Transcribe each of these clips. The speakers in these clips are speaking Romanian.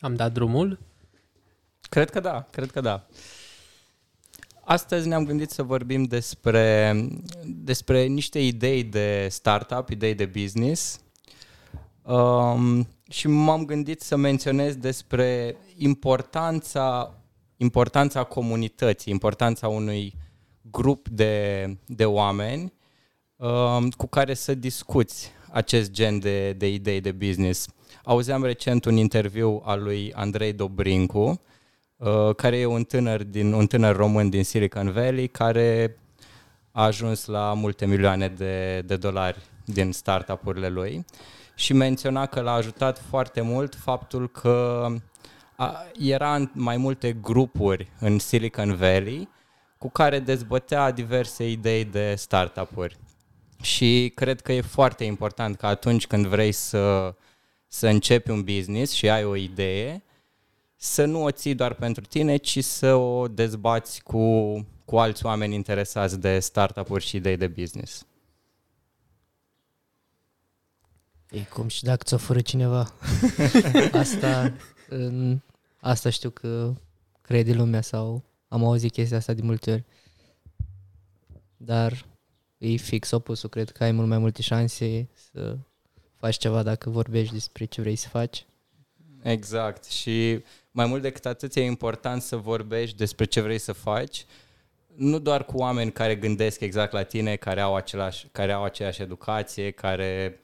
Am dat drumul? Cred că da, cred că da. Astăzi ne-am gândit să vorbim despre, despre niște idei de startup, idei de business um, și m-am gândit să menționez despre importanța, importanța comunității, importanța unui grup de, de oameni um, cu care să discuți acest gen de, de idei de business. Auzeam recent un interviu al lui Andrei Dobrincu, uh, care e un tânăr, din, un tânăr român din Silicon Valley, care a ajuns la multe milioane de, de dolari din startup-urile lui și menționa că l-a ajutat foarte mult faptul că a, era în mai multe grupuri în Silicon Valley cu care dezbătea diverse idei de startup-uri. Și cred că e foarte important că atunci când vrei să, să începi un business și ai o idee, să nu o ții doar pentru tine, ci să o dezbați cu, cu alți oameni interesați de startup-uri și idei de business. E cum și dacă ți-o fură cineva. asta, în, asta știu că crede lumea sau am auzit chestia asta de multe ori. Dar e fix opusul. Cred că ai mult mai multe șanse să faci ceva dacă vorbești despre ce vrei să faci. Exact. Și mai mult decât atât e important să vorbești despre ce vrei să faci, nu doar cu oameni care gândesc exact la tine, care au, același, care au aceeași educație, care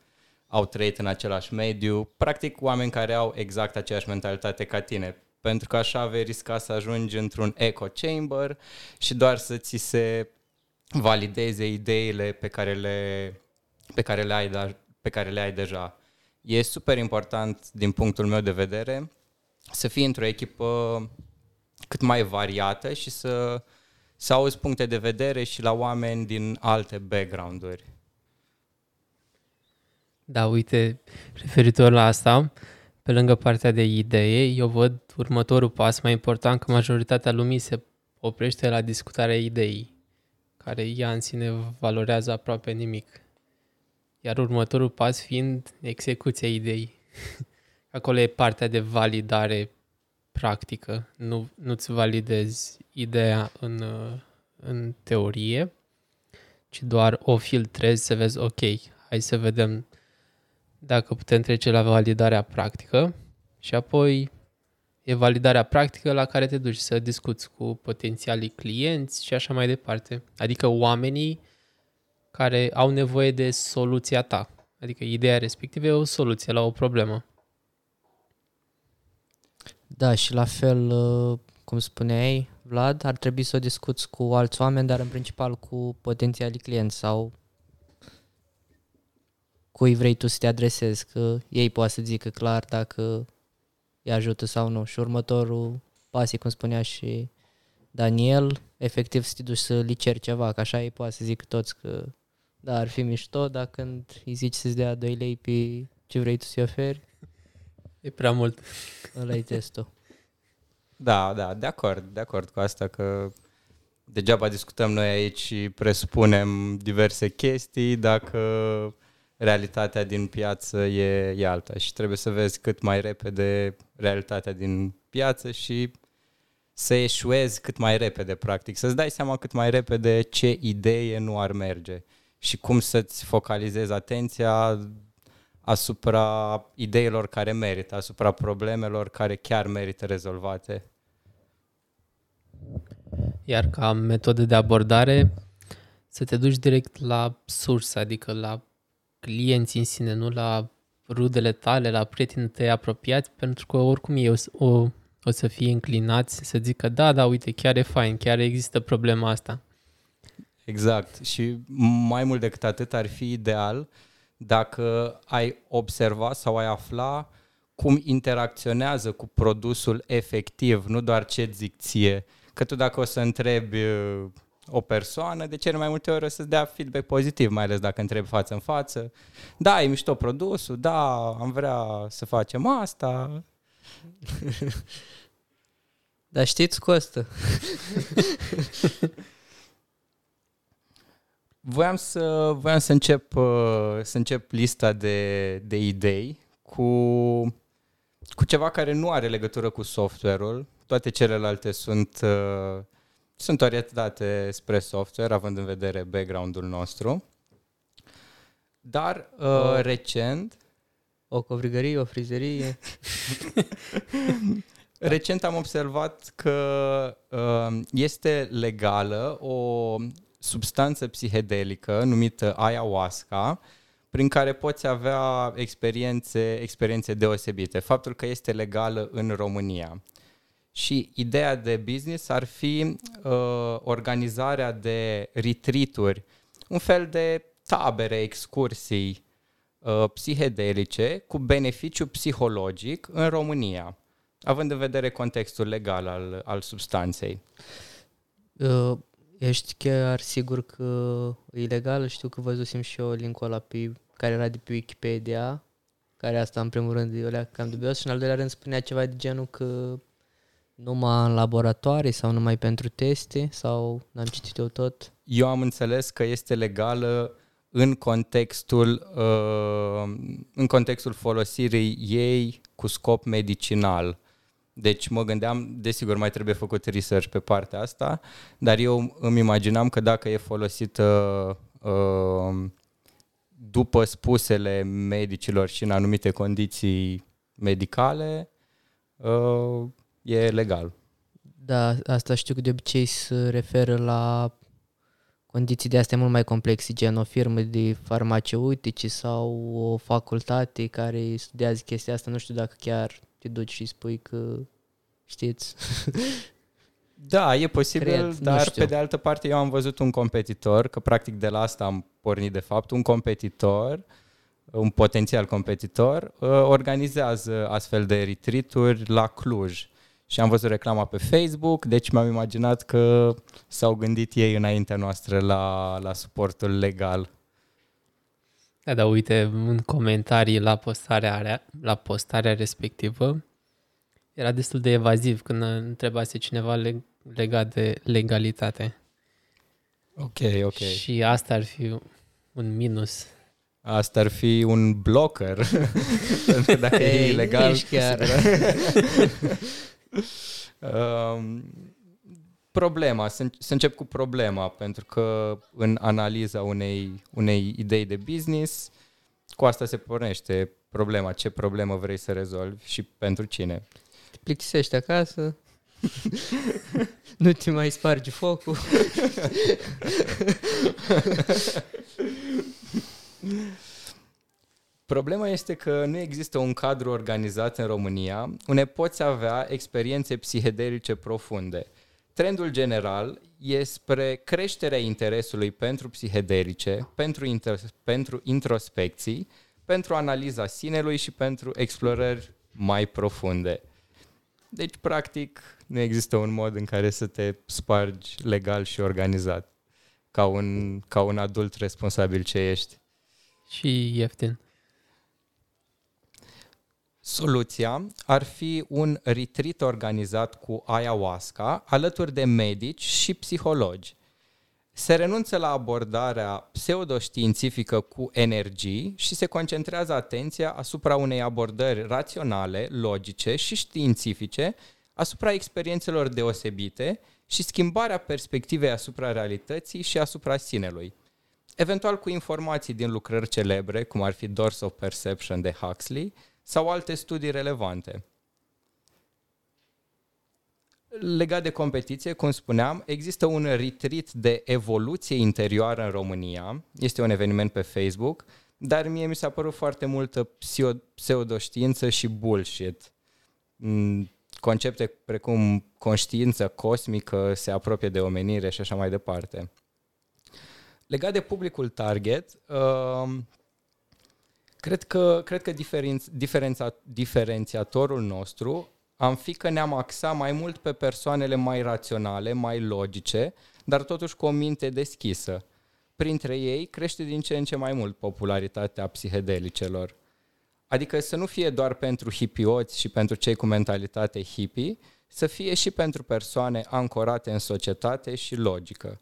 au trăit în același mediu, practic oameni care au exact aceeași mentalitate ca tine, pentru că așa vei risca să ajungi într-un echo chamber și doar să ți se valideze ideile pe care le, pe care le, ai, da, pe care le ai deja. E super important, din punctul meu de vedere, să fii într-o echipă cât mai variată și să, să auzi puncte de vedere și la oameni din alte background-uri. Da, uite, referitor la asta, pe lângă partea de idee, eu văd următorul pas mai important că majoritatea lumii se oprește la discutarea ideii, care ea în sine valorează aproape nimic. Iar următorul pas fiind execuția ideii. Acolo e partea de validare practică. Nu, nu-ți validezi ideea în, în teorie, ci doar o filtrezi să vezi, ok, hai să vedem dacă putem trece la validarea practică și apoi e validarea practică la care te duci să discuți cu potențialii clienți și așa mai departe. Adică oamenii care au nevoie de soluția ta. Adică ideea respectivă e o soluție la o problemă. Da, și la fel, uh, cum spuneai, Vlad, ar trebui să o discuți cu alți oameni, dar în principal cu potențialii clienți sau cui vrei tu să te adresezi, că ei poate să zică clar dacă îi ajută sau nu. Și următorul pas cum spunea și Daniel, efectiv să te duci să li ceri ceva, că așa ei poate să zic toți că da, ar fi mișto, dar când îi zici să-ți dea 2 lei pe ce vrei tu să-i oferi, e prea mult. Ăla e testul. Da, da, de acord, de acord cu asta că degeaba discutăm noi aici și presupunem diverse chestii dacă realitatea din piață e, e alta și trebuie să vezi cât mai repede realitatea din piață și să eșuezi cât mai repede, practic, să-ți dai seama cât mai repede ce idee nu ar merge și cum să-ți focalizezi atenția asupra ideilor care merită, asupra problemelor care chiar merită rezolvate. Iar ca metodă de abordare, să te duci direct la sursă, adică la clienții în sine, nu la rudele tale, la prietenii tăi apropiați, pentru că oricum ei o, o, o să fie înclinați să zică da, da, uite, chiar e fain, chiar există problema asta. Exact. Și mai mult decât atât ar fi ideal dacă ai observa sau ai afla cum interacționează cu produsul efectiv, nu doar ce zic ție. Că tu dacă o să întrebi o persoană, de cele mai multe ori o să-ți dea feedback pozitiv, mai ales dacă întrebi față în față. Da, e mișto produsul, da, am vrea să facem asta. Dar știți, costă. voiam să, voiam să încep, uh, să încep lista de, de idei cu cu ceva care nu are legătură cu software-ul. Toate celelalte sunt, uh, sunt orientate spre software, având în vedere background-ul nostru. Dar uh, Oh. recent, O covrigărie, o frizerie. recent am observat că uh, este legală o substanță psihedelică numită ayahuasca, prin care poți avea experiențe, experiențe deosebite. Faptul că este legală în România. Și ideea de business ar fi uh, organizarea de retreat-uri, un fel de tabere, excursii uh, psihedelice cu beneficiu psihologic în România, având în vedere contextul legal al, al substanței. Uh, ești chiar sigur că e ilegal? Știu că văzusem și eu linkul ăla pe, care era de pe Wikipedia, care asta în primul rând eu le cam dubios și în al doilea rând spunea ceva de genul că numai în laboratoare sau numai pentru teste sau n-am citit eu tot. Eu am înțeles că este legală în contextul, uh, în contextul folosirii ei cu scop medicinal. Deci mă gândeam, desigur mai trebuie făcut research pe partea asta, dar eu îmi imaginam că dacă e folosită uh, după spusele medicilor și în anumite condiții medicale, uh, e legal. Da, asta știu că de obicei se referă la condiții de astea mult mai complexe, gen o firmă de farmaceutice sau o facultate care studiază chestia asta. Nu știu dacă chiar te duci și spui că știți. Da, e posibil, Cred, nu dar știu. pe de altă parte eu am văzut un competitor, că practic de la asta am pornit de fapt, un competitor, un potențial competitor, uh, organizează astfel de retreat-uri la Cluj. Și am văzut reclama pe Facebook, deci mi-am imaginat că s-au gândit ei înaintea noastră la, la suportul legal. Da, dar uite, în comentarii la postarea, rea- la postarea respectivă, era destul de evaziv când întrebase cineva leg- legat de legalitate. Ok, ok. Și asta ar fi un minus. Asta ar fi un blocker, pentru că dacă e Ei, ilegal... nici chiar. Um, problema, să, să încep cu problema, pentru că în analiza unei, unei idei de business, cu asta se pornește problema, ce problemă vrei să rezolvi și pentru cine. Te plictisești acasă, nu te mai spargi focul. Problema este că nu există un cadru organizat în România unde poți avea experiențe psihedelice profunde. Trendul general e spre creșterea interesului pentru psihedelice, pentru, inter- pentru introspecții, pentru analiza sinelui și pentru explorări mai profunde. Deci, practic, nu există un mod în care să te spargi legal și organizat, ca un, ca un adult responsabil ce ești. Și ieftin. Soluția ar fi un retreat organizat cu ayahuasca alături de medici și psihologi. Se renunță la abordarea pseudoștiințifică cu energii și se concentrează atenția asupra unei abordări raționale, logice și științifice asupra experiențelor deosebite și schimbarea perspectivei asupra realității și asupra sinelui. Eventual cu informații din lucrări celebre, cum ar fi Doors of Perception de Huxley, sau alte studii relevante. Legat de competiție, cum spuneam, există un retreat de evoluție interioară în România. Este un eveniment pe Facebook, dar mie mi s-a părut foarte multă psio- pseudoștiință și bullshit. Mm, Concepte precum conștiință cosmică se apropie de omenire și așa mai departe. Legat de publicul target, uh, Cred că, cred că diferenț, diferența, diferențiatorul nostru am fi că ne-am axat mai mult pe persoanele mai raționale, mai logice, dar totuși cu o minte deschisă. Printre ei crește din ce în ce mai mult popularitatea psihedelicelor. Adică să nu fie doar pentru hipioți și pentru cei cu mentalitate hippie, să fie și pentru persoane ancorate în societate și logică.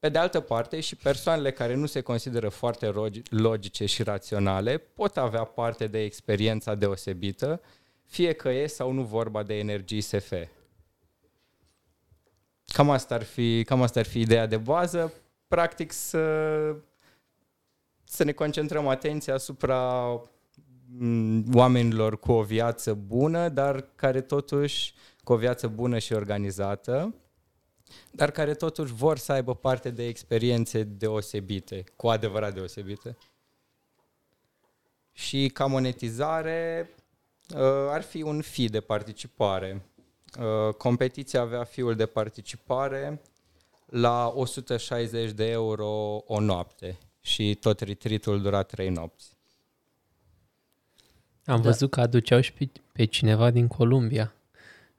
Pe de altă parte, și persoanele care nu se consideră foarte rogi- logice și raționale pot avea parte de experiența deosebită, fie că e sau nu vorba de energii SF. Cam asta ar fi, cam asta ar fi ideea de bază. Practic să, să ne concentrăm atenția asupra mm, oamenilor cu o viață bună, dar care totuși cu o viață bună și organizată, dar care totuși vor să aibă parte de experiențe deosebite, cu adevărat deosebite. Și ca monetizare uh, ar fi un fi de participare. Uh, competiția avea fiul de participare la 160 de euro o noapte și tot retreat dura 3 nopți. Am da. văzut că aduceau și pe, pe cineva din Columbia.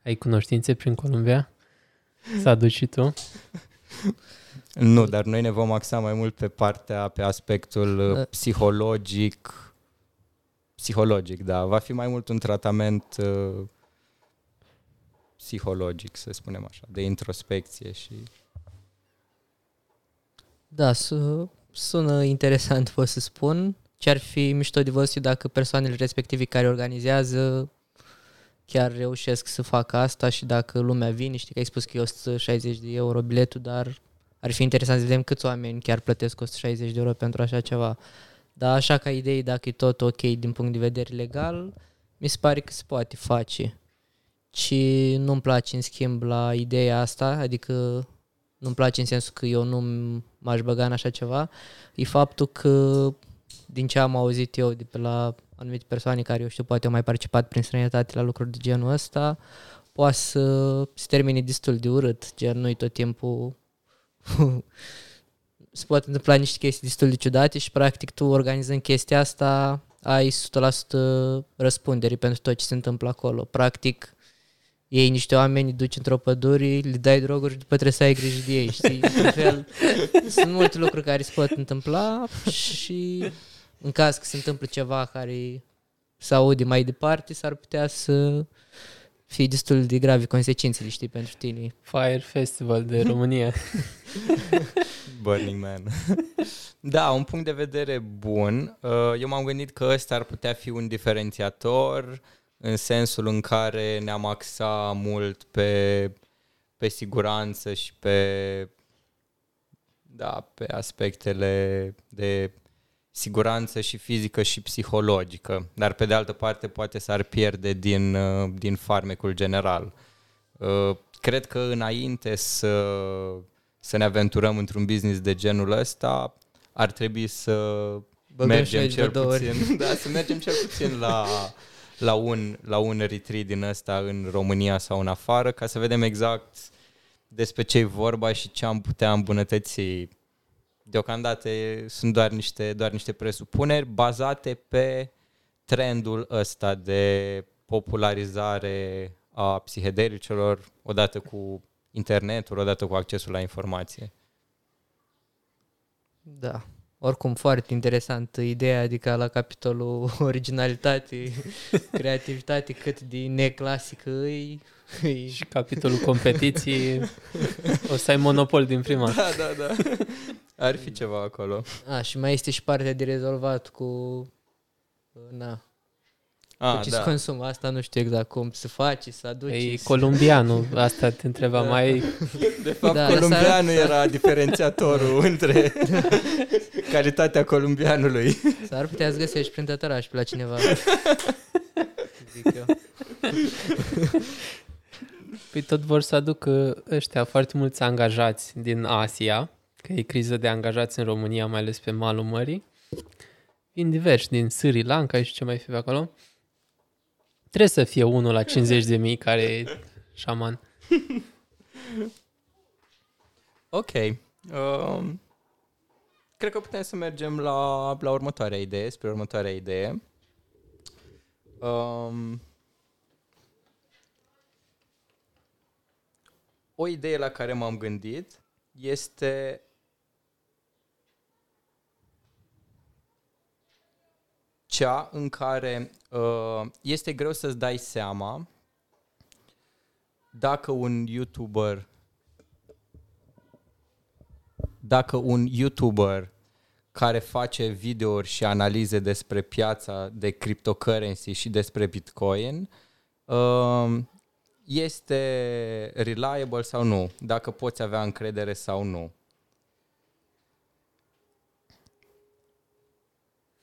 Ai cunoștințe prin Columbia? Să aduci și tu? Nu, dar noi ne vom axa mai mult pe partea, pe aspectul uh, psihologic. Psihologic, da. Va fi mai mult un tratament uh, psihologic, să spunem așa, de introspecție și... Da, sună interesant, pot să spun. Ce ar fi mișto de văzut dacă persoanele respective care organizează chiar reușesc să facă asta și dacă lumea vine, știi că ai spus că e 160 de euro biletul, dar ar fi interesant să vedem câți oameni chiar plătesc 160 de euro pentru așa ceva. Dar așa ca idei, dacă e tot ok din punct de vedere legal, mi se pare că se poate face. Și nu-mi place în schimb la ideea asta, adică nu-mi place în sensul că eu nu m-aș băga în așa ceva, e faptul că din ce am auzit eu de pe la anumite persoane care, eu știu, poate au mai participat prin străinătate la lucruri de genul ăsta, poate să se termine destul de urât, gen nu tot timpul se poate întâmpla niște chestii destul de ciudate și practic tu organizând chestia asta ai 100% răspundere pentru tot ce se întâmplă acolo. Practic, iei niște oameni, duci într-o pădure, le dai droguri și după trebuie să ai grijă de ei, știi? În fel, sunt multe lucruri care se pot întâmpla și în caz că se întâmplă ceva care se aude mai departe, s-ar putea să fie destul de grave consecințele, știi, pentru tine. Fire Festival de România. Burning Man. da, un punct de vedere bun. Uh, eu m-am gândit că ăsta ar putea fi un diferențiator în sensul în care ne-am axat mult pe, pe siguranță și pe, da, pe aspectele de siguranță și fizică și psihologică, dar pe de altă parte poate s-ar pierde din, uh, din farmecul general. Uh, cred că înainte să, să ne aventurăm într-un business de genul ăsta, ar trebui să Băgăm mergem cel puțin, da, să mergem cel puțin la, la, un, la un retreat din ăsta în România sau în afară, ca să vedem exact despre ce e vorba și ce am putea îmbunătăți deocamdată sunt doar niște, doar niște presupuneri bazate pe trendul ăsta de popularizare a psihedelicelor odată cu internetul, odată cu accesul la informație. Da. Oricum, foarte interesant ideea, adică la capitolul originalitate, creativitate, cât de neclasică îi. îi... Și capitolul competiții, o să ai monopol din prima. Da, da, da. Ar fi ceva acolo. A, și mai este și partea de rezolvat cu... Na, a, cu ce da. consum, asta nu știu exact cum se face, să aduci. E columbianul, asta te întreba da. mai... De fapt, da, columbianul era diferențiatorul între calitatea columbianului. S-ar putea să găsești prin tătăraș pe la cineva. Zic eu. Păi tot vor să aducă ăștia foarte mulți angajați din Asia, că e criză de angajați în România, mai ales pe malul mării. Vin diversi din Sri Lanka și ce mai fi pe acolo. Trebuie să fie unul la 50 de mii care e șaman. ok. Um, cred că putem să mergem la, la următoarea idee, spre următoarea idee. Um, o idee la care m-am gândit este cea în care uh, este greu să-ți dai seama dacă un YouTuber dacă un YouTuber care face videouri și analize despre piața de cryptocurrency și despre Bitcoin uh, este reliable sau nu, dacă poți avea încredere sau nu.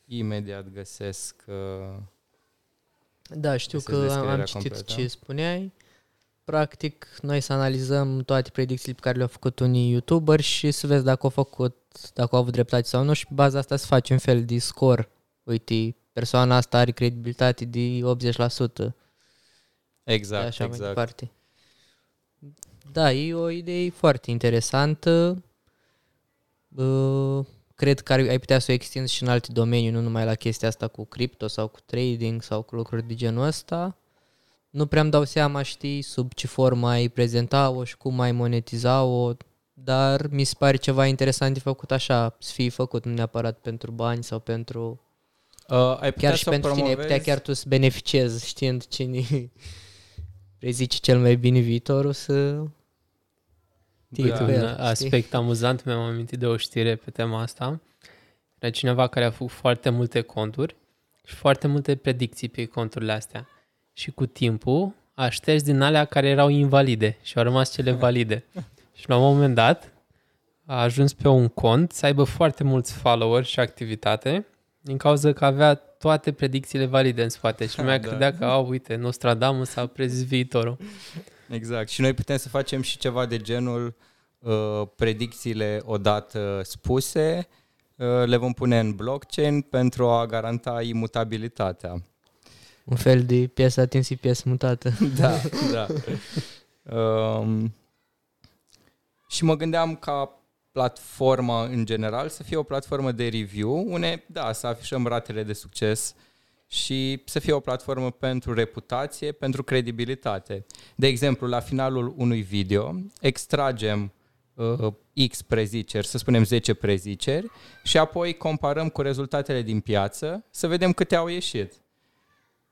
Imediat găsesc... Uh, Da, știu Găsesc că am, descrierea am citit completă. ce spuneai. Practic, noi să analizăm toate predicțiile pe care le-au făcut unii youtuberi și să vezi dacă au făcut, dacă au avut dreptate sau nu și pe baza asta să faci un fel de scor. Uite, persoana asta are credibilitate de 80%. exact, așa mai exact. departe. Da, e o idee foarte interesantă. Bă, cred că ar, ai putea să o extinzi și în alte domenii, nu numai la chestia asta cu cripto sau cu trading sau cu lucruri de genul ăsta. Nu prea îmi dau seama, știi, sub ce formă ai prezenta-o și cum ai monetiza-o, dar mi se pare ceva interesant de făcut așa, să fie făcut, nu neapărat pentru bani sau pentru... Uh, ai putea Chiar și să pentru tine, ai putea promovezi- chiar tu să beneficiezi știind cine prezice cel mai bine viitorul să... Uite, Da. un el, știi? aspect amuzant, mi-am amintit de o știre pe tema asta. Era cineva care a făcut foarte multe conturi și foarte multe predicții pe conturile astea. Și cu timpul a șters din alea care erau invalide și au rămas cele valide. și la un moment dat a ajuns pe un cont să aibă foarte mulți follower și activitate din cauza că avea toate predicțiile valide în spate și lumea Da. credea că, au, uite, Nostradamus a prezis viitorul. Exact. Și noi putem să facem și ceva de genul uh, predicțiile odată spuse, uh, le vom pune în blockchain pentru a garanta imutabilitatea. Un fel de piesă atins și piesă mutată. Da, da. Um, și mă gândeam ca platforma în general să fie o platformă de review, une, da, să afișăm ratele de succes și să fie o platformă pentru reputație, pentru credibilitate. De exemplu, la finalul unui video extragem uh, X preziceri, să spunem 10 preziceri și apoi comparăm cu rezultatele din piață să vedem câte au ieșit.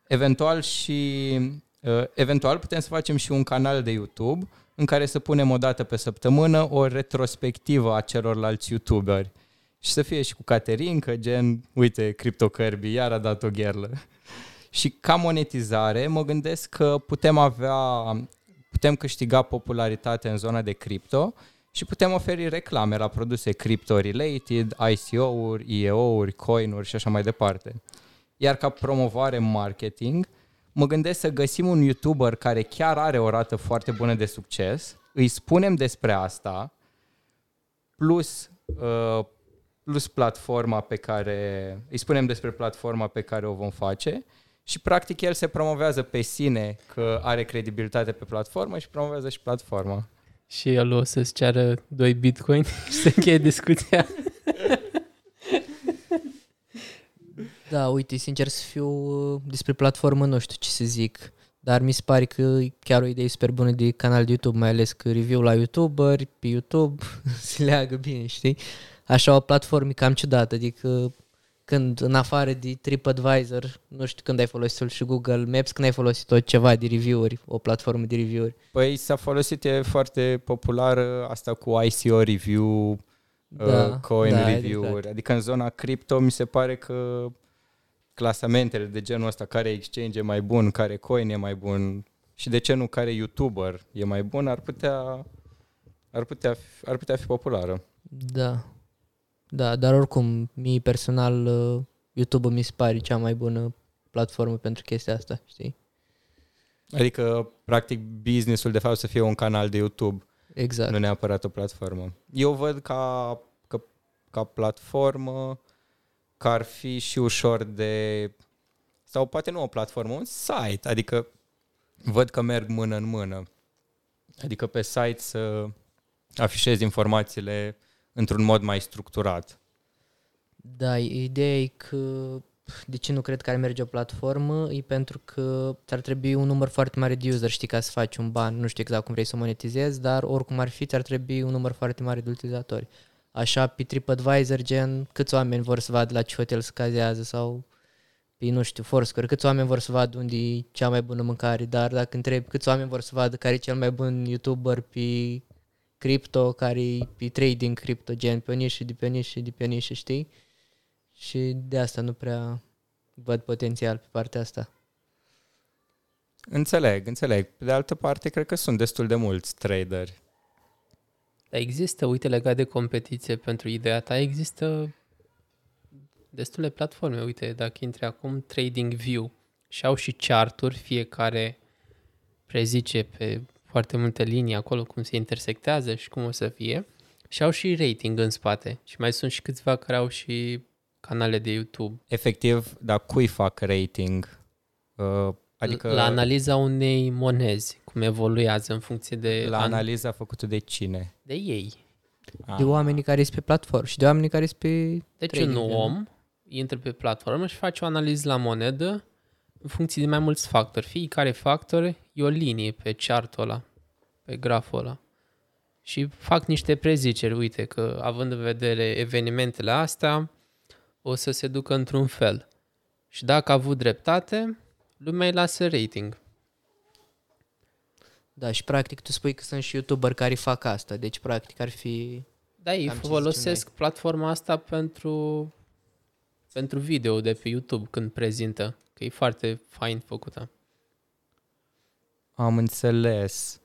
Eventual și uh, eventual putem să facem și un canal de YouTube în care să punem o dată pe săptămână o retrospectivă a celorlalți YouTuberi. Și să fie și cu Caterinca, gen, uite, Crypto Kirby, iar a dat o gherlă. Și ca monetizare, mă gândesc că putem avea, putem câștiga popularitate în zona de cripto și putem oferi reclame la produse crypto-related, ICO-uri, IEO-uri, coin-uri și așa mai departe. Iar ca promovare marketing, mă gândesc să găsim un YouTuber care chiar are o rată foarte bună de succes, îi spunem despre asta, plus, uh, plus platforma pe care, îi spunem despre platforma pe care o vom face și practic el se promovează pe sine că are credibilitate pe platformă și promovează și platforma. Și el o să-ți ceară 2 bitcoin și să încheie discuția. Da, uite, sincer să fiu uh, despre platformă, nu știu ce să zic. Dar mi se pare că e chiar o idee super bună de canal de YouTube, mai ales că review la YouTuberi, pe YouTube, se leagă bine, știi? Așa o platformă e cam ciudată, adică când în afară de TripAdvisor, nu știu când ai folosit și Google Maps, când ai folosit tot ceva de review-uri, o platformă de review-uri. Păi s-a folosit, e foarte populară asta cu ICO review, Da, uh, coin da, ai review-uri. dreptate. Adică în zona cripto mi se pare că clasamentele de genul ăsta, care exchange e mai bun, care coin e mai bun și de ce nu care YouTuber e mai bun, ar putea, ar putea, fi, ar putea fi populară. Da. Da, dar oricum, mie personal, uh, YouTube mi se pare cea mai bună platformă pentru chestia asta, știi? Adică, practic, businessul de fapt să fie un canal de YouTube, Exact. nu neapărat o platformă. Eu văd ca, ca, ca platformă că ar fi și ușor de... Sau poate nu o platformă, un site. Adică văd că merg mână în mână. Adică pe site să afișezi informațiile într-un mod mai structurat. Da, ideea e că de ce nu cred că ar merge o platformă e pentru că ți-ar trebui un număr foarte mare de user, știi, ca să faci un ban. Nu știu exact cum vrei să monetizezi, dar oricum ar fi, ți-ar trebui un număr foarte mare de utilizatori. Așa, pe TripAdvisor, gen, câți oameni vor să vadă la ce hotel se cazează sau pe, nu știu, Foursquare, câți oameni vor să vadă unde e cea mai bună mâncare, dar dacă întreb câți oameni vor să vadă care e cel mai bun YouTuber pe cripto, care e pe trading cripto, gen, pe o nișă, de pe o nișă, de pe o nișă, știi? Și de asta nu prea văd potențial pe partea asta. Înțeleg, înțeleg. Pe de altă parte, cred că sunt destul de mulți traderi. Dar există, uite, legat de competiție pentru ideea ta, există destule platforme. Uite, dacă intri acum Trading View și au și charturi, fiecare prezice pe foarte multe linii acolo cum se intersectează și cum o să fie și au și rating în spate. Și mai sunt și câțiva care au și canale de YouTube. Efectiv, dar cui fac rating? Uh, adică la analiza unei monezi, cum evoluează în funcție de... La an... analiza făcută de cine? De ei. Ah. De oamenii care sunt pe platformă și de oamenii care sunt pe Deci un om intră pe platformă și face o analiză la monedă în funcție de mai mulți factori. Fiecare factor e o linie pe chartul ăla, pe graful ăla. Și fac niște preziceri, uite că având în vedere evenimentele astea, o să se ducă într-un fel. Și dacă a avut dreptate, lumea îi lasă rating. Da, și practic tu spui că sunt și youtuber care fac asta, deci practic ar fi... Da, ei folosesc platforma asta pentru, pentru video de pe YouTube când prezintă, că e foarte fain făcută. Am înțeles.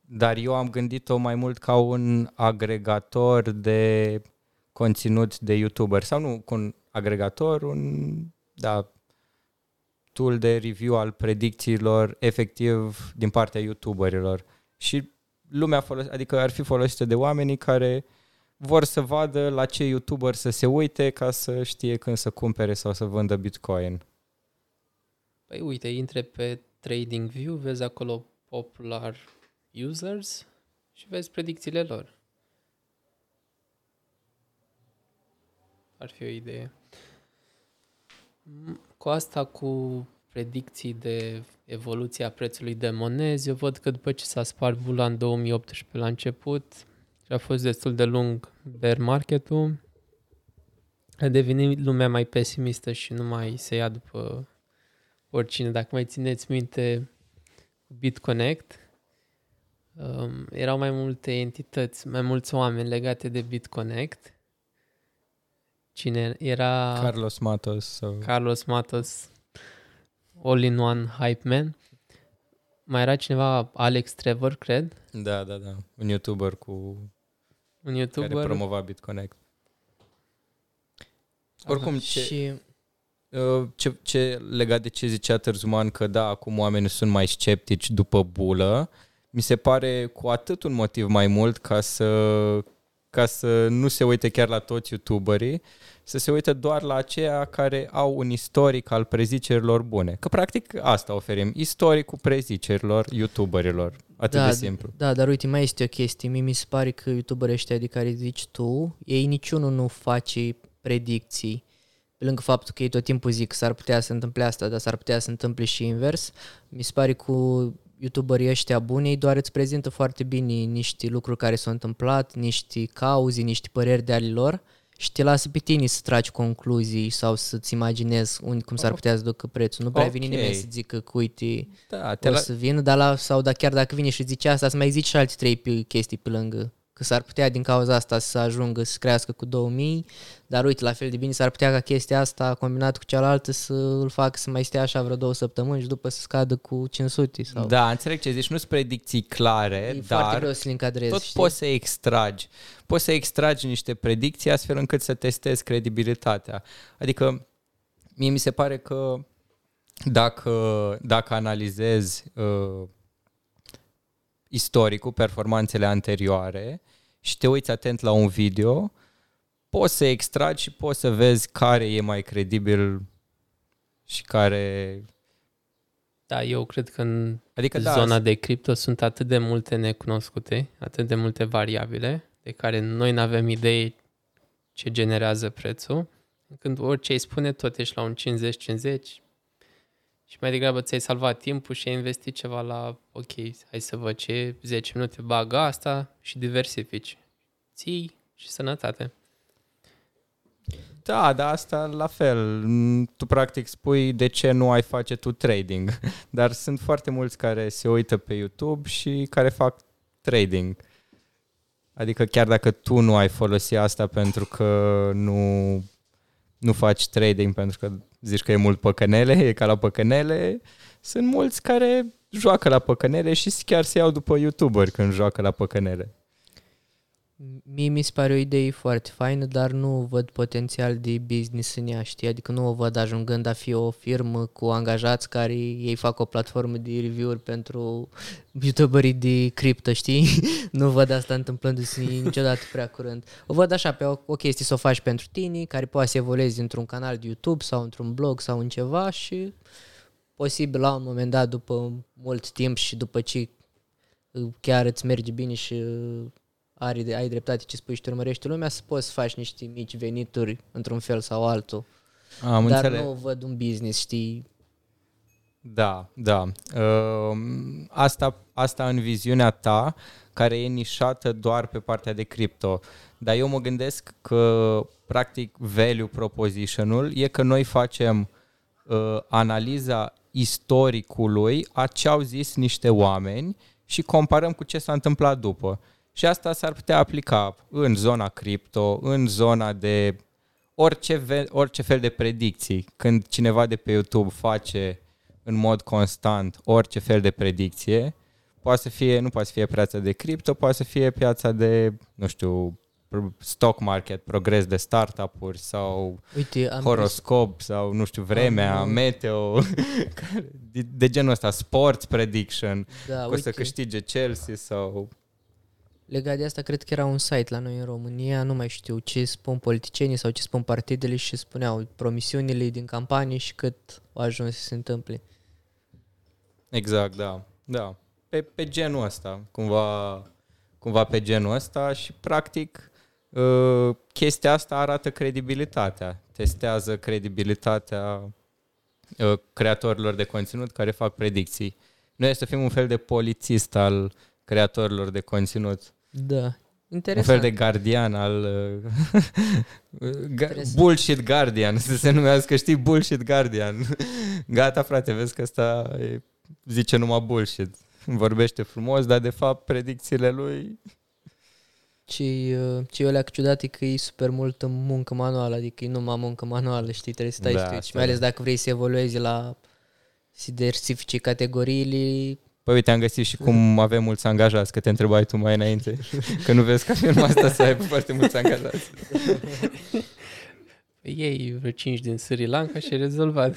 Dar eu am gândit-o mai mult ca un agregator de conținut de YouTuber sau nu cu un agregator, un da, tool de review al predicțiilor efectiv din partea YouTuberilor. Și lumea folos- adică ar fi folosită de oamenii care vor să vadă la ce YouTuber să se uite ca să știe când să cumpere sau să vândă Bitcoin. Păi uite, intre pe TradingView, vezi acolo popular users și vezi predicțiile lor. Ar fi o idee. Cu asta, cu predicții de evoluția prețului de monezi, eu văd că după ce s-a spart bula în 2018 la început și a fost destul de lung bear market-ul, a devenit lumea mai pesimistă și nu mai se ia după oricine. Dacă mai țineți minte BitConnect, um, erau mai multe entități, mai mulți oameni legate de BitConnect. Cine era? Carlos Matos. Sau... Carlos Matos, all-in-one hype man. Mai era cineva, Alex Trevor, cred. Da, da, da. Un YouTuber cu... Un YouTuber. Care promova BitConnect. Oricum, ce, și... Uh, ce, ce legat de ce zicea Târzuman că da, acum oamenii sunt mai sceptici după bulă, mi se pare cu atât un motiv mai mult ca să, ca să nu se uite chiar la toți youtuberii, să se uite doar la aceia care au un istoric al prezicerilor bune. Că practic asta oferim, istoricul prezicerilor youtuberilor. Atât da, de simplu. Da, dar uite, mai este o chestie. Mie mi se pare că youtuberii ăștia de care zici tu, ei niciunul nu face predicții. Pe lângă faptul că ei tot timpul zic că s-ar putea să întâmple asta, dar s-ar putea să întâmple și invers, mi se pare cu youtuberii ăștia buni, ei doar îți prezintă foarte bine niște lucruri care s-au întâmplat, niște cauze, niște păreri de ale lor și te lasă pe tine să tragi concluzii sau să-ți imaginezi unde, cum s-ar putea să ducă prețul. Nu prea okay. vine nimeni să zică că uite, da, te o la... să vină, dar la, sau da, chiar dacă vine și zice asta, să mai zici și alte trei chestii pe lângă că s-ar putea din cauza asta să ajungă să crească cu 2000, dar uite, la fel de bine s-ar putea ca chestia asta combinat cu cealaltă să îl facă să mai stea așa vreo două săptămâni și după să scadă cu 500 sau... Da, înțeleg ce zici, nu sunt predicții clare, e dar foarte greu să le încadrezi, tot știi? poți să extragi. Poți să extragi niște predicții astfel încât să testezi credibilitatea. Adică, mie mi se pare că dacă, dacă analizezi uh, istoricul, performanțele anterioare și te uiți atent la un video, poți să extragi și poți să vezi care e mai credibil și care... Da, eu cred că în adică da, zona da, de cripto sunt atât de multe necunoscute, atât de multe variabile, de care noi nu avem idee ce generează prețul. Când orice îi spune, tot ești la un 50-50, și mai degrabă ți-ai salvat timpul și ai investit ceva la, ok, hai să văd ce, 10 minute bag asta și diversifici. Ții și sănătate. Da, dar asta la fel. Tu practic spui de ce nu ai face tu trading. Dar sunt foarte mulți care se uită pe YouTube și care fac trading. Adică chiar dacă tu nu ai folosit asta pentru că nu, nu faci trading pentru că zici că e mult păcănele, e ca la păcănele, sunt mulți care joacă la păcănere și chiar se iau după youtuberi când joacă la păcănere. Mie mi se pare o idee foarte faină, dar nu văd potențial de business în ea, știi? Adică nu o văd ajungând a fi o firmă cu angajați care ei fac o platformă de review-uri pentru youtuberii de cripto, știi? nu văd asta întâmplându-se niciodată prea curând. O văd așa pe o, o chestie să o faci pentru tine, care poate să evoluezi într-un canal de YouTube sau într-un blog sau în ceva și posibil la un moment dat, după mult timp și după ce chiar îți merge bine și ai, ai dreptate ce spui și te urmărește lumea, să poți să faci niște mici venituri într-un fel sau altul. Am Dar înțeles. nu văd un business, știi? Da, da. Uh, asta, asta în viziunea ta, care e nișată doar pe partea de cripto. Dar eu mă gândesc că, practic, value proposition-ul e că noi facem uh, analiza istoricului a ce au zis niște oameni și comparăm cu ce s-a întâmplat după. Și asta s-ar putea aplica în zona cripto, în zona de orice, ve- orice fel de predicții. Când cineva de pe YouTube face în mod constant orice fel de predicție, poate să fie, nu poate să fie piața de cripto, poate să fie piața de, nu știu, stock market, progres de startup-uri sau Uite, am horoscop sau, nu știu, vremea, Am- meteo, de, de genul ăsta, sports prediction, da, că o uite, să câștige Chelsea sau... legat de asta, cred că era un site la noi în România, nu mai știu ce spun politicienii sau ce spun partidele și spuneau promisiunile din campanie și cât au ajuns să se întâmple. Exact, da. Da. Pe, pe genul ăsta, cumva, cumva pe genul ăsta și practic uh, chestia asta arată credibilitatea. Testează credibilitatea uh, creatorilor de conținut care fac predicții. Noi să fim un fel de polițist al creatorilor de conținut. Da, Un interesant. fel de gardian al... uh, ga- Interesant. bullshit guardian, să se numească, știi, bullshit guardian. Gata, frate, vezi că ăsta e, zice numai bullshit. Vorbește frumos, dar de fapt predicțiile lui... Ce, uh, ce eu le ciudat e că e super multă muncă manuală, adică e numai muncă manuală, știi, trebuie să stai Da, să te uiți. Și asta mai ales da. dacă vrei să evoluezi la să diversifici categoriile, Păi uite, am găsit și cum avem mulți angajați, că te întrebai tu mai înainte, că nu vezi ca firma asta să aibă foarte mulți angajați. Ei vreo 5 din Sri Lanka și e rezolvat.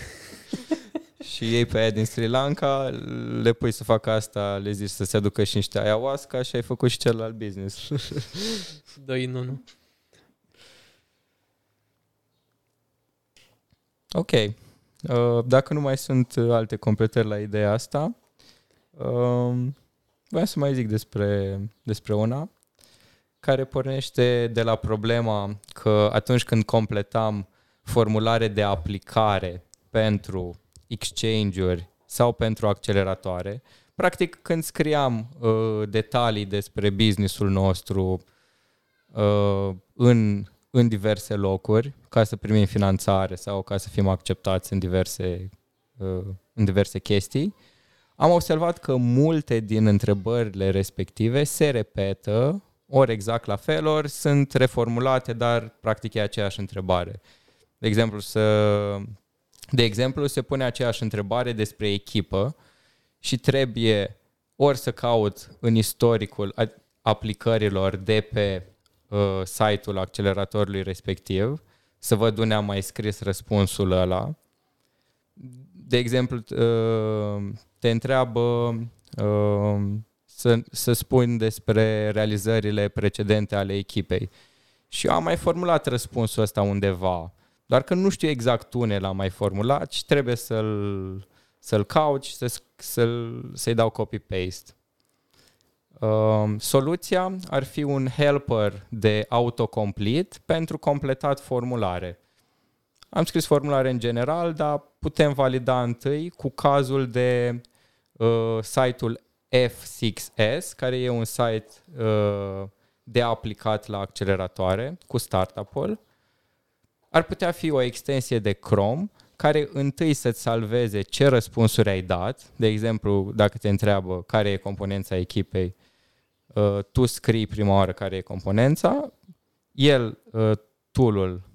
Și ei pe aia din Sri Lanka, le pui să facă asta, le zici să se aducă și niște ayahuasca și ai făcut și celălalt business. 2 în 1. Ok. Uh, Dacă nu mai sunt uh, alte completări la ideea asta, um, vreau să mai zic despre, despre una care pornește de la problema că atunci când completam formulare de aplicare pentru exchange-uri sau pentru acceleratoare, practic când scriam uh, detalii despre businessul nostru uh, în, în diverse locuri ca să primim finanțare sau ca să fim acceptați în diverse, uh, în diverse chestii, am observat că multe din întrebările respective se repetă, ori exact la fel, ori sunt reformulate, dar practic e aceeași întrebare. De exemplu, să, de exemplu, se pune aceeași întrebare despre echipă și trebuie ori să caut în istoricul a- aplicărilor de pe uh, site-ul acceleratorului respectiv, să văd unde am mai scris răspunsul ăla. De exemplu, uh, te întreabă uh, să, să spun despre realizările precedente ale echipei. Și eu am mai formulat răspunsul ăsta undeva, doar că nu știu exact unde l-am mai formulat și trebuie să-l, să-l caut și să, să-l, să-i dau copy-paste. Uh, soluția ar fi un helper de autocomplete pentru completat formulare. Am scris formulare în general, dar putem valida întâi cu cazul de uh, site-ul F6S, care e un site uh, de aplicat la acceleratoare cu startup-ul. Ar putea fi o extensie de Chrome care întâi să-ți salveze ce răspunsuri ai dat. De exemplu, dacă te întreabă care e componența echipei, uh, tu scrii prima oară care e componența, el, uh, tool-ul,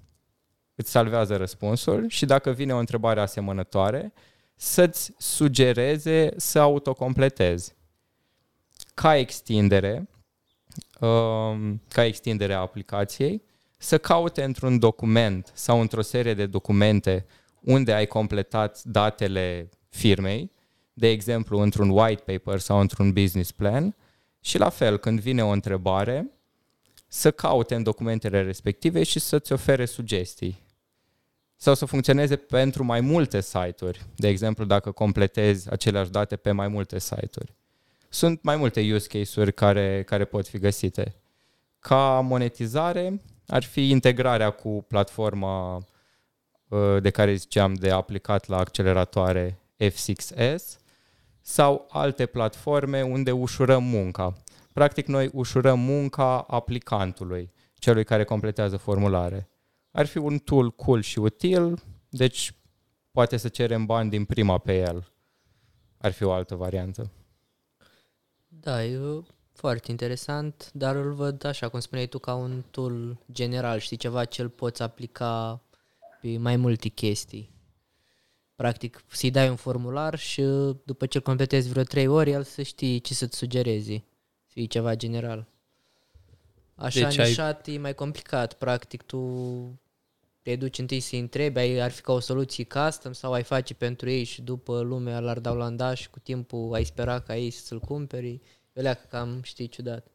îți salvează răspunsul și dacă vine o întrebare asemănătoare, să-ți sugereze să autocompletezi. Ca extindere, um, ca extindere a aplicației, să caute într-un document sau într-o serie de documente unde ai completat datele firmei, de exemplu într-un white paper sau într-un business plan, și la fel, când vine o întrebare, să caute în documentele respective și să-ți ofere sugestii. Sau să funcționeze pentru mai multe site-uri. De exemplu, dacă completezi aceleași date pe mai multe site-uri. Sunt mai multe use case-uri care, care pot fi găsite. Ca monetizare, ar fi integrarea cu platforma uh, de care ziceam de aplicat la acceleratoare F6S sau alte platforme unde ușurăm munca. Practic, noi ușurăm munca aplicantului, celui care completează formulare. Ar fi un tool cool și util, deci poate să cerem bani din prima pe el. Ar fi o altă variantă. Da, e foarte interesant, dar îl văd așa, cum spuneai tu, ca un tool general, știi, ceva ce îl poți aplica pe mai multe chestii. Practic, să-i dai un formular și după ce îl completezi vreo trei ori, el să știi ce să-ți sugerezi. Să fie ceva general. Așa Deci deci ai- nișat e mai complicat. Practic, tu te duci întâi să-i întrebi, ai, ar fi ca o soluție custom sau ai face pentru ei și după lumea l-ar da la îndaș și cu timpul ai spera ca ei să-l cumperi. Eu leacă cam, știi, ciudat.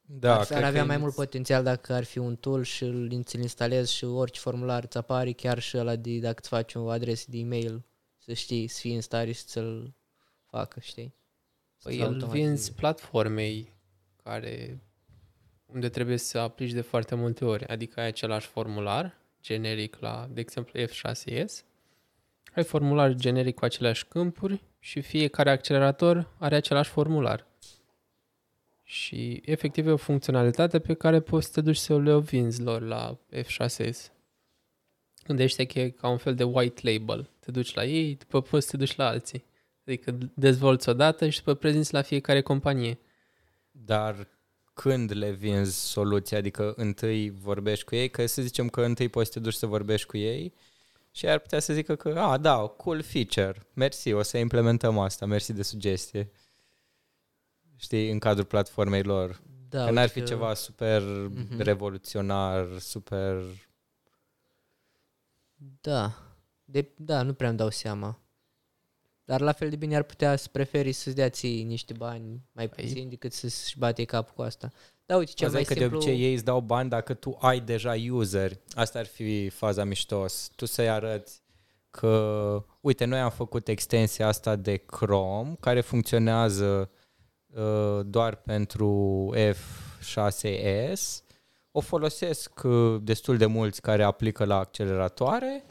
Da, ar, fi, ar cred avea că mai iniț- mult potențial dacă ar fi un tool și îl, ți-l instalezi și orice formular îți apare, chiar și ăla de, dacă îți faci o adresă de e-mail, să știi, să fii în stare și să-l facă, știi? Păi Să-ți îl automatizeze. vinzi platformei care unde trebuie să aplici de foarte multe ori. Adică ai același formular generic la, de exemplu, F6S, ai formular generic cu aceleași câmpuri și fiecare accelerator are același formular. Și efectiv e o funcționalitate pe care poți să te duci să le vinzi lor la F6S. Gândește că e ca un fel de white label. Te duci la ei, după poți să te duci la alții. Adică dezvolți o dată și după prezinți la fiecare companie. Dar când le vinzi soluția, adică întâi vorbești cu ei, că să zicem că întâi poți să te duci să vorbești cu ei și ar putea să zică că, a, da, cool feature, mersi, o să implementăm asta, mersi de sugestie. Știi, în cadrul platformei lor. Da, că n-ar uite fi ceva super Mhm. revoluționar, super... Da. De, da, nu prea îmi dau seama. Dar la fel de bine ar putea să preferi să-ți dea ție niște bani mai Păi- puțin decât să-și bate capul cu asta. Da, uite, ceva Ceva mai că de simplu. obicei ei îți dau bani dacă tu ai deja useri. Asta ar fi faza miștos. Tu să-i arăți că, uite, noi am făcut extensia asta de Chrome care funcționează uh, doar pentru F6S. O folosesc uh, destul de mulți care aplică la acceleratoare,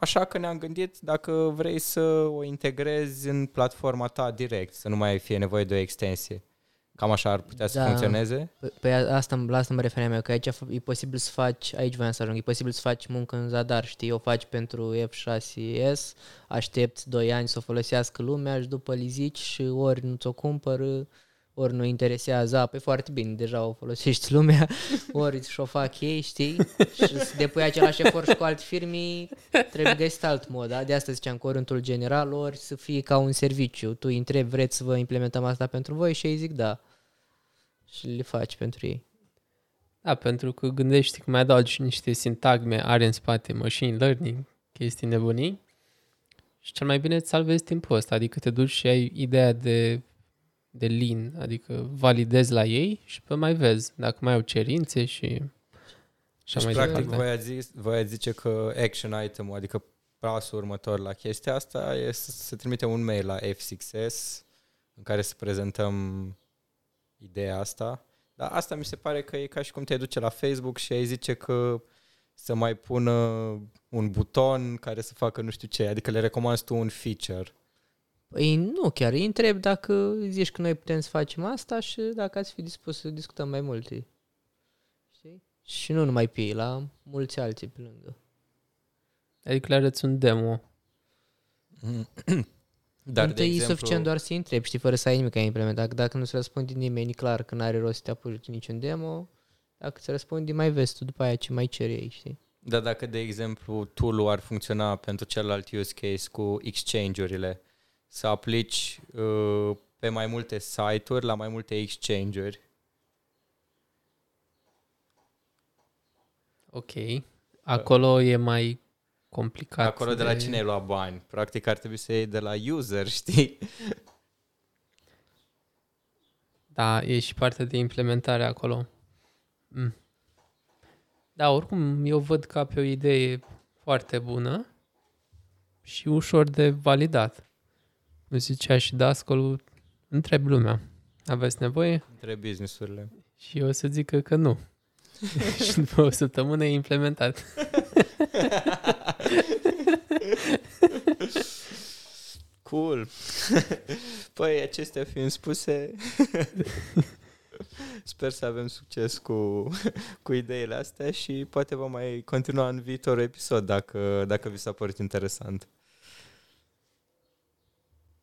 așa că ne-am gândit dacă vrei să o integrezi în platforma ta direct, să nu mai fie nevoie de o extensie. Cam așa ar putea să Da. funcționeze. Păi- Păi a- asta, la asta mă refeream eu, că aici e posibil să faci, aici voiam să ajung, e posibil să faci muncă în zadar, știi, o faci pentru F6S, aștepți 2 ani să o folosească lumea și după li zici și ori nu ți-o cumpără, ori nu interesează, a, păi foarte bine, deja o folosești lumea, ori și-o fac ei, știi, și să depui același efort și cu alte firme, trebuie găsit alt mod, da? de asta ziceam că ori într general, ori să fie ca un serviciu, tu îi întrebi, vreți să vă implementăm asta pentru voi și ei zic da și le faci pentru ei. Da, pentru că gândești că mai adaugi niște sintagme, are în spate machine learning, chestii nebunii și cel mai bine îți salvezi timpul ăsta, adică te duci și ai ideea de, de lean, adică validezi la ei și pe mai vezi dacă mai au cerințe și așa Deci, mai practic, departe. voi ați, zis, voi ați zice că action item adică pasul următor la chestia asta e să, să trimitem un mail la F6S în care să prezentăm ideea asta. Dar asta mi se pare că e ca și cum te duce la Facebook și ai zice că să mai pună un buton care să facă nu știu ce, adică le recomanzi tu un feature. Păi nu chiar, îi întreb dacă zici că noi putem să facem asta și dacă ați fi dispus să discutăm mai multe. Știi? Și nu numai pe ei, la mulți alții pe lângă. Adică le arăți un demo. Dar, Întâi de e exemplu, suficient doar să întrebi, știi, fără să ai nimic ai implementat. Dacă nu se răspunde nimeni, e clar că n-are rost să te apuci niciun demo. Dacă ți răspunde, mai vezi tu după aia ce mai ceri ei, știi? Dar dacă, de exemplu, tool ar funcționa pentru celălalt use case cu exchange-urile, să aplici uh, pe mai multe site-uri, la mai multe exchange-uri. Ok. Acolo e mai complicat. Acolo de la cine ai luat bani? Practic ar trebui să iei de la user, știi? Da, e și partea de implementare acolo. Mm. Da, oricum, eu văd ca pe o idee foarte bună și ușor de validat. Nu zicea și dascolul, întreb lumea. Aveți nevoie? Între businessurile. Și eu o să zic că, că nu. și după o săptămână e implementat. cool. păi, acestea fiind spuse, sper să avem succes cu, cu ideile astea și poate vom mai continua în viitorul episod dacă, dacă vi s-a părut interesant.